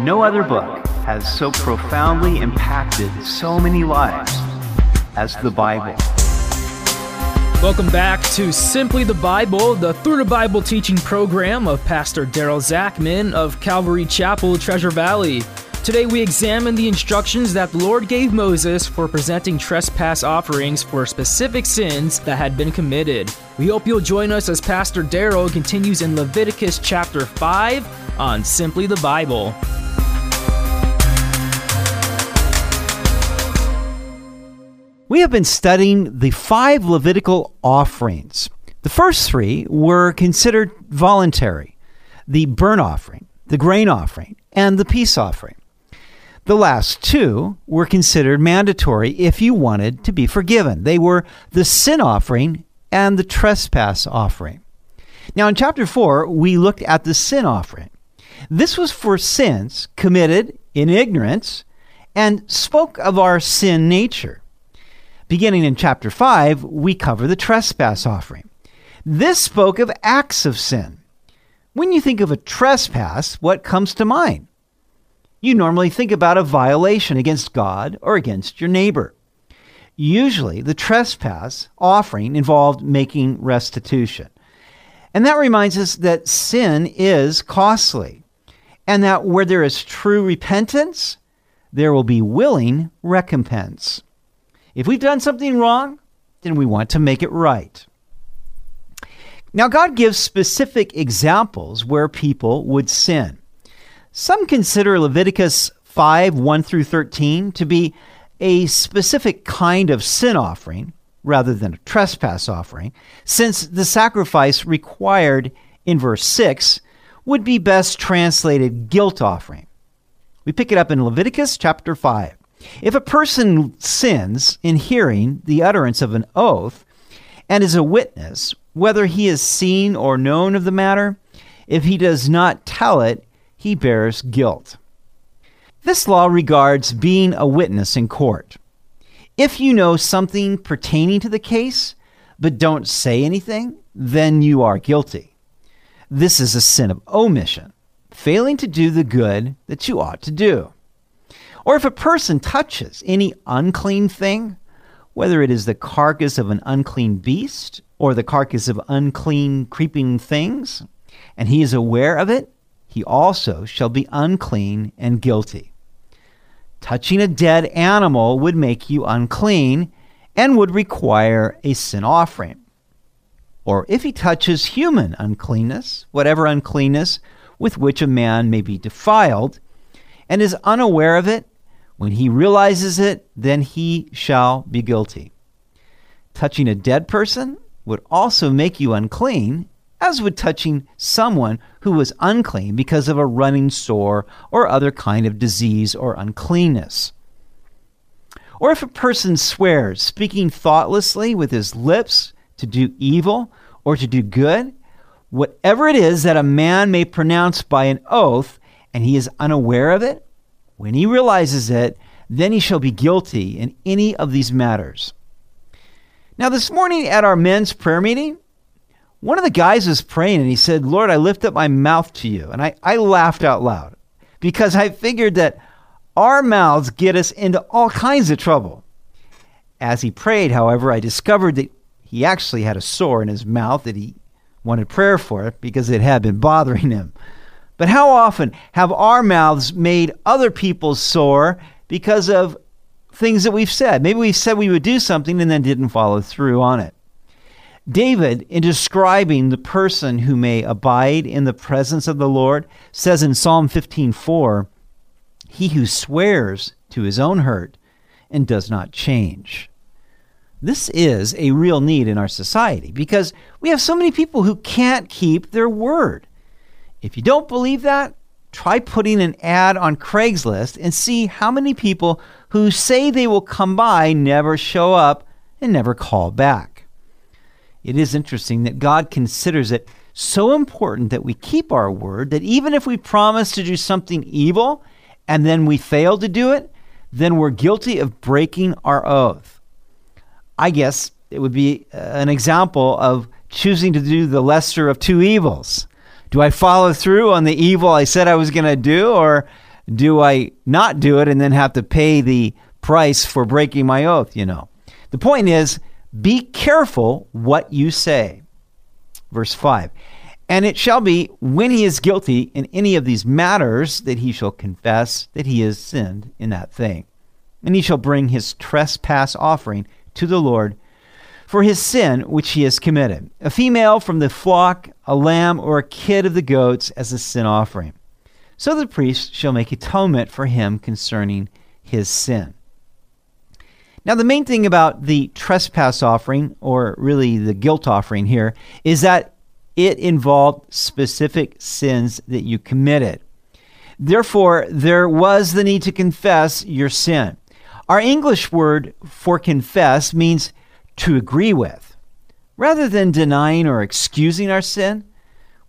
No other book has so profoundly impacted so many lives as the Bible. Welcome back to Simply the Bible, the Through the Bible teaching program of Pastor Daryl Zachman of Calvary Chapel, Treasure Valley. Today we examine the instructions that the Lord gave Moses for presenting trespass offerings for specific sins that had been committed. We hope you'll join us as Pastor Daryl continues in Leviticus chapter 5 on Simply the Bible. We have been studying the five Levitical offerings. The first three were considered voluntary the burnt offering, the grain offering, and the peace offering. The last two were considered mandatory if you wanted to be forgiven. They were the sin offering and the trespass offering. Now, in chapter 4, we looked at the sin offering. This was for sins committed in ignorance and spoke of our sin nature. Beginning in chapter 5, we cover the trespass offering. This spoke of acts of sin. When you think of a trespass, what comes to mind? You normally think about a violation against God or against your neighbor. Usually, the trespass offering involved making restitution. And that reminds us that sin is costly, and that where there is true repentance, there will be willing recompense. If we've done something wrong, then we want to make it right. Now, God gives specific examples where people would sin. Some consider Leviticus 5 1 through 13 to be a specific kind of sin offering rather than a trespass offering, since the sacrifice required in verse 6 would be best translated guilt offering. We pick it up in Leviticus chapter 5. If a person sins in hearing the utterance of an oath and is a witness, whether he has seen or known of the matter, if he does not tell it, he bears guilt. This law regards being a witness in court. If you know something pertaining to the case, but don't say anything, then you are guilty. This is a sin of omission, failing to do the good that you ought to do. Or if a person touches any unclean thing, whether it is the carcass of an unclean beast or the carcass of unclean creeping things, and he is aware of it, he also shall be unclean and guilty. Touching a dead animal would make you unclean and would require a sin offering. Or if he touches human uncleanness, whatever uncleanness with which a man may be defiled, and is unaware of it, when he realizes it, then he shall be guilty. Touching a dead person would also make you unclean, as would touching someone who was unclean because of a running sore or other kind of disease or uncleanness. Or if a person swears, speaking thoughtlessly with his lips to do evil or to do good, whatever it is that a man may pronounce by an oath, and he is unaware of it, when he realizes it, then he shall be guilty in any of these matters. Now, this morning at our men's prayer meeting, one of the guys was praying and he said, Lord, I lift up my mouth to you. And I, I laughed out loud because I figured that our mouths get us into all kinds of trouble. As he prayed, however, I discovered that he actually had a sore in his mouth that he wanted prayer for because it had been bothering him. But how often have our mouths made other people sore because of things that we've said? Maybe we said we would do something and then didn't follow through on it. David, in describing the person who may abide in the presence of the Lord, says in Psalm 15:4, "He who swears to his own hurt and does not change." This is a real need in our society because we have so many people who can't keep their word. If you don't believe that, try putting an ad on Craigslist and see how many people who say they will come by never show up and never call back. It is interesting that God considers it so important that we keep our word that even if we promise to do something evil and then we fail to do it, then we're guilty of breaking our oath. I guess it would be uh, an example of choosing to do the lesser of two evils do I follow through on the evil I said I was going to do, or do I not do it and then have to pay the price for breaking my oath, you know? The point is, be careful what you say. Verse 5 And it shall be when he is guilty in any of these matters that he shall confess that he has sinned in that thing. And he shall bring his trespass offering to the Lord for his sin which he has committed a female from the flock, a lamb, or a kid of the goats as a sin offering. So the priest shall make atonement for him concerning his sin. Now, the main thing about the trespass offering, or really the guilt offering here, is that it involved specific sins that you committed. Therefore, there was the need to confess your sin. Our English word for confess means to agree with. Rather than denying or excusing our sin,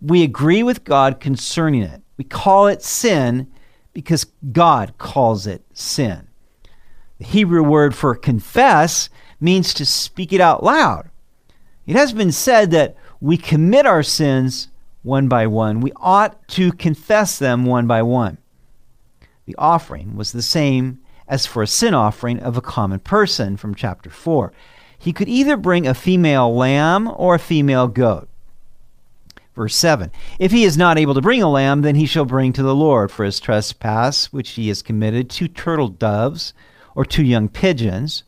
we agree with God concerning it. We call it sin because God calls it sin. The Hebrew word for confess means to speak it out loud. It has been said that we commit our sins one by one. We ought to confess them one by one. The offering was the same as for a sin offering of a common person from chapter 4 he could either bring a female lamb or a female goat. Verse 7 If he is not able to bring a lamb, then he shall bring to the Lord for his trespass, which he has committed, two turtle doves or two young pigeons.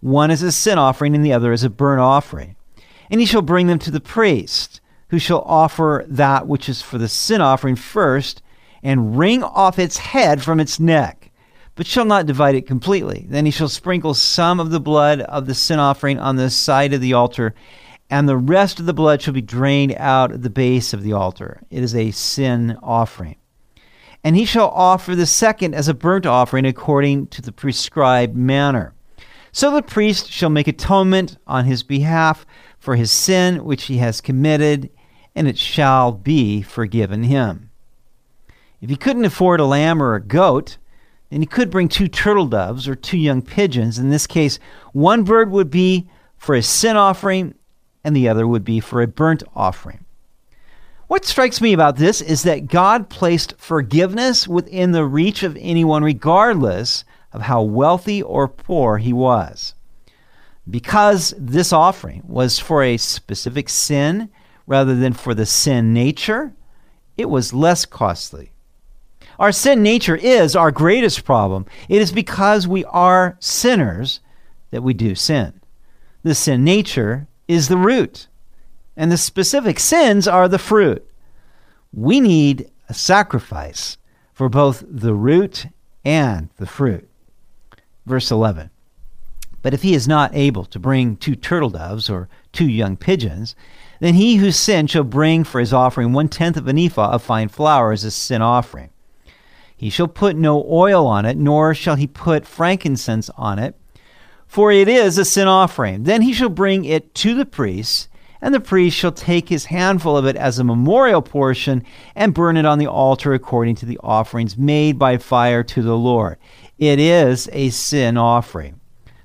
One is a sin offering, and the other is a burnt offering. And he shall bring them to the priest, who shall offer that which is for the sin offering first, and wring off its head from its neck but shall not divide it completely. Then he shall sprinkle some of the blood of the sin offering on the side of the altar, and the rest of the blood shall be drained out at the base of the altar. It is a sin offering. And he shall offer the second as a burnt offering according to the prescribed manner. So the priest shall make atonement on his behalf for his sin which he has committed, and it shall be forgiven him. If he couldn't afford a lamb or a goat, and he could bring two turtle doves or two young pigeons. In this case, one bird would be for a sin offering, and the other would be for a burnt offering. What strikes me about this is that God placed forgiveness within the reach of anyone, regardless of how wealthy or poor he was. Because this offering was for a specific sin rather than for the sin nature, it was less costly. Our sin nature is our greatest problem. It is because we are sinners that we do sin. The sin nature is the root, and the specific sins are the fruit. We need a sacrifice for both the root and the fruit. Verse 11. But if he is not able to bring two turtle doves or two young pigeons, then he who sinned shall bring for his offering one tenth of an ephah of fine flour as a sin offering. He shall put no oil on it, nor shall he put frankincense on it, for it is a sin offering. Then he shall bring it to the priest, and the priest shall take his handful of it as a memorial portion and burn it on the altar according to the offerings made by fire to the Lord. It is a sin offering.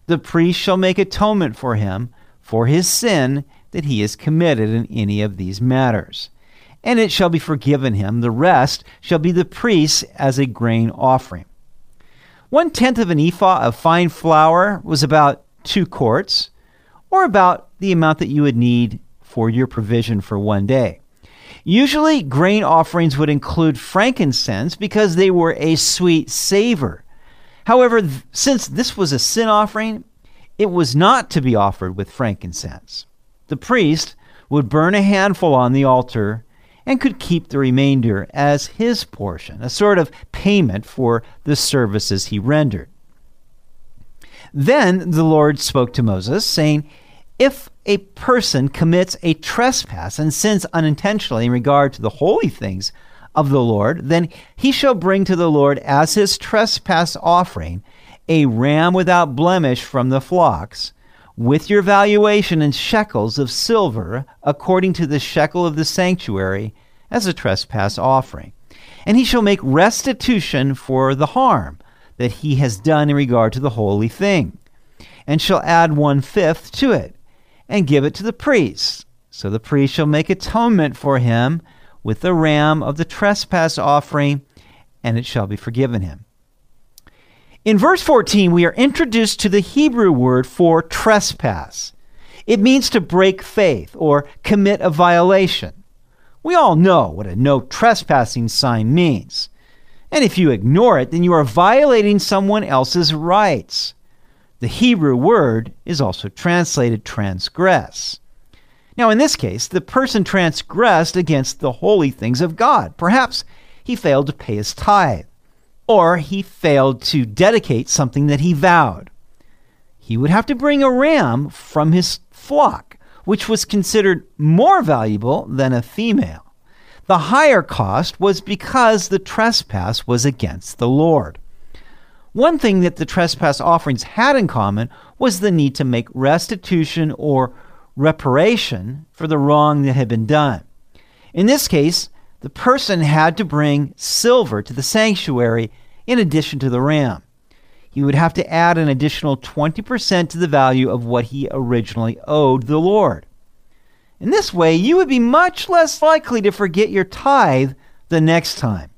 The priest shall make atonement for him for his sin that he has committed in any of these matters and it shall be forgiven him. The rest shall be the priest's as a grain offering. One tenth of an ephah of fine flour was about two quarts, or about the amount that you would need for your provision for one day. Usually, grain offerings would include frankincense because they were a sweet savor. However, th- since this was a sin offering, it was not to be offered with frankincense. The priest would burn a handful on the altar and could keep the remainder as his portion, a sort of payment for the services he rendered. Then the Lord spoke to Moses, saying, If a person commits a trespass and sins unintentionally in regard to the holy things of the Lord, then he shall bring to the Lord as his trespass offering a ram without blemish from the flocks with your valuation in shekels of silver, according to the shekel of the sanctuary, as a trespass offering. And he shall make restitution for the harm that he has done in regard to the holy thing, and shall add one fifth to it, and give it to the priest. So the priest shall make atonement for him with the ram of the trespass offering and it shall be forgiven him. In verse 14, we are introduced to the Hebrew word for trespass. It means to break faith or commit a violation. We all know what a no trespassing sign means. And if you ignore it, then you are violating someone else's rights. The Hebrew word is also translated transgress. Now, in this case, the person transgressed against the holy things of God. Perhaps he failed to pay his tithe, or he failed to dedicate something that he vowed. He would have to bring a ram from his flock, which was considered more valuable than a female. The higher cost was because the trespass was against the Lord. One thing that the trespass offerings had in common was the need to make restitution or reparation for the wrong that had been done. In this case, the person had to bring silver to the sanctuary in addition to the ram. He would have to add an additional 20% to the value of what he originally owed the Lord. In this way, you would be much less likely to forget your tithe the next time.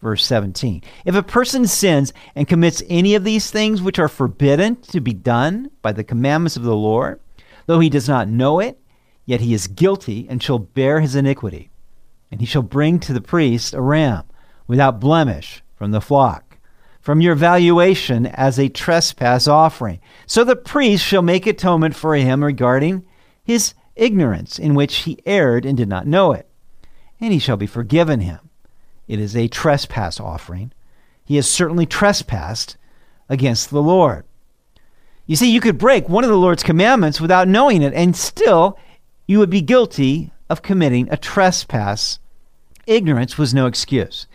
Verse 17 If a person sins and commits any of these things which are forbidden to be done by the commandments of the Lord, though he does not know it, yet he is guilty and shall bear his iniquity. And he shall bring to the priest a ram without blemish from the flock, from your valuation as a trespass offering. So the priest shall make atonement for him regarding his ignorance in which he erred and did not know it, and he shall be forgiven him. It is a trespass offering. He has certainly trespassed against the Lord. You see, you could break one of the Lord's commandments without knowing it, and still you would be guilty of committing a trespass. Ignorance was no excuse.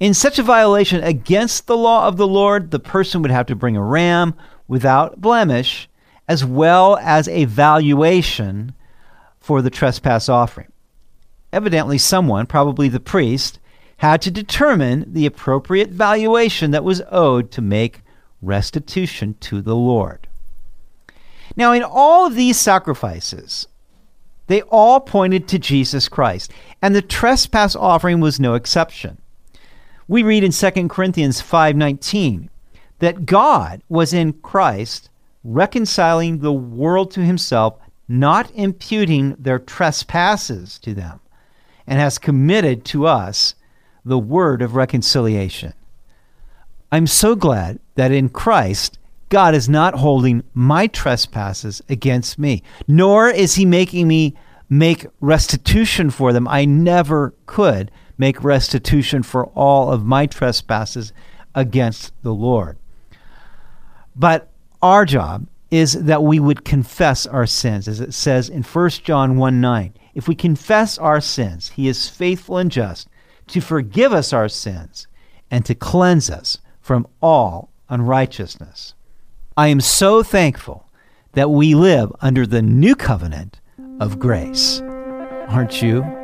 In such a violation against the law of the Lord, the person would have to bring a ram without blemish, as well as a valuation for the trespass offering. Evidently, someone, probably the priest, had to determine the appropriate valuation that was owed to make restitution to the Lord. Now, in all of these sacrifices, they all pointed to Jesus Christ, and the trespass offering was no exception. We read in 2 Corinthians 5:19 that God was in Christ reconciling the world to himself, not imputing their trespasses to them, and has committed to us the word of reconciliation. I'm so glad that in Christ, God is not holding my trespasses against me, nor is He making me make restitution for them. I never could make restitution for all of my trespasses against the Lord. But our job is that we would confess our sins, as it says in 1 John 1 9. If we confess our sins, He is faithful and just to forgive us our sins and to cleanse us from all unrighteousness. I am so thankful that we live under the new covenant of grace. Aren't you?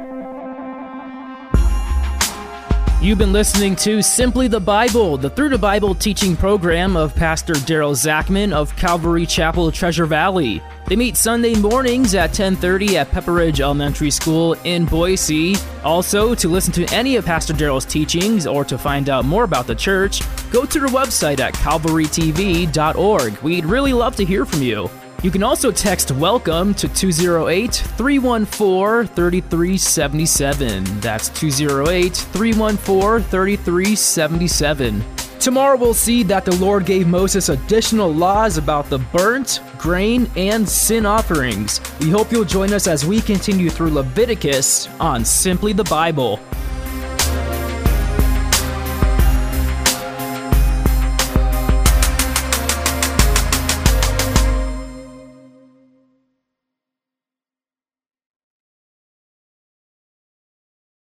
You've been listening to Simply the Bible, the Through the Bible teaching program of Pastor Daryl Zachman of Calvary Chapel, Treasure Valley. They meet Sunday mornings at 10:30 at Pepperidge Elementary School in Boise. Also, to listen to any of Pastor Daryl's teachings or to find out more about the church, go to their website at calvarytv.org. We'd really love to hear from you. You can also text WELCOME to 208 314 3377. That's 208 314 3377. Tomorrow we'll see that the Lord gave Moses additional laws about the burnt, grain, and sin offerings. We hope you'll join us as we continue through Leviticus on Simply the Bible.